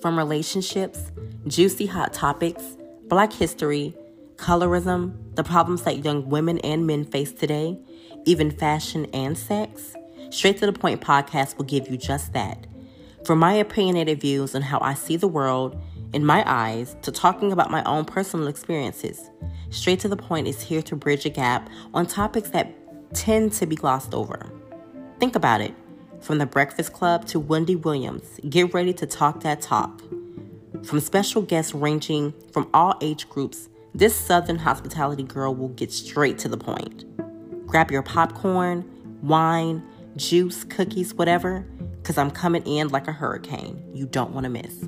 From relationships, juicy hot topics, black history, colorism, the problems that young women and men face today, even fashion and sex, Straight to the Point podcast will give you just that. From my opinionated views on how I see the world in my eyes to talking about my own personal experiences, Straight to the Point is here to bridge a gap on topics that tend to be glossed over. Think about it. From the Breakfast Club to Wendy Williams, get ready to talk that talk. From special guests ranging from all age groups, this Southern hospitality girl will get straight to the point. Grab your popcorn, wine, juice, cookies, whatever, because I'm coming in like a hurricane. You don't want to miss.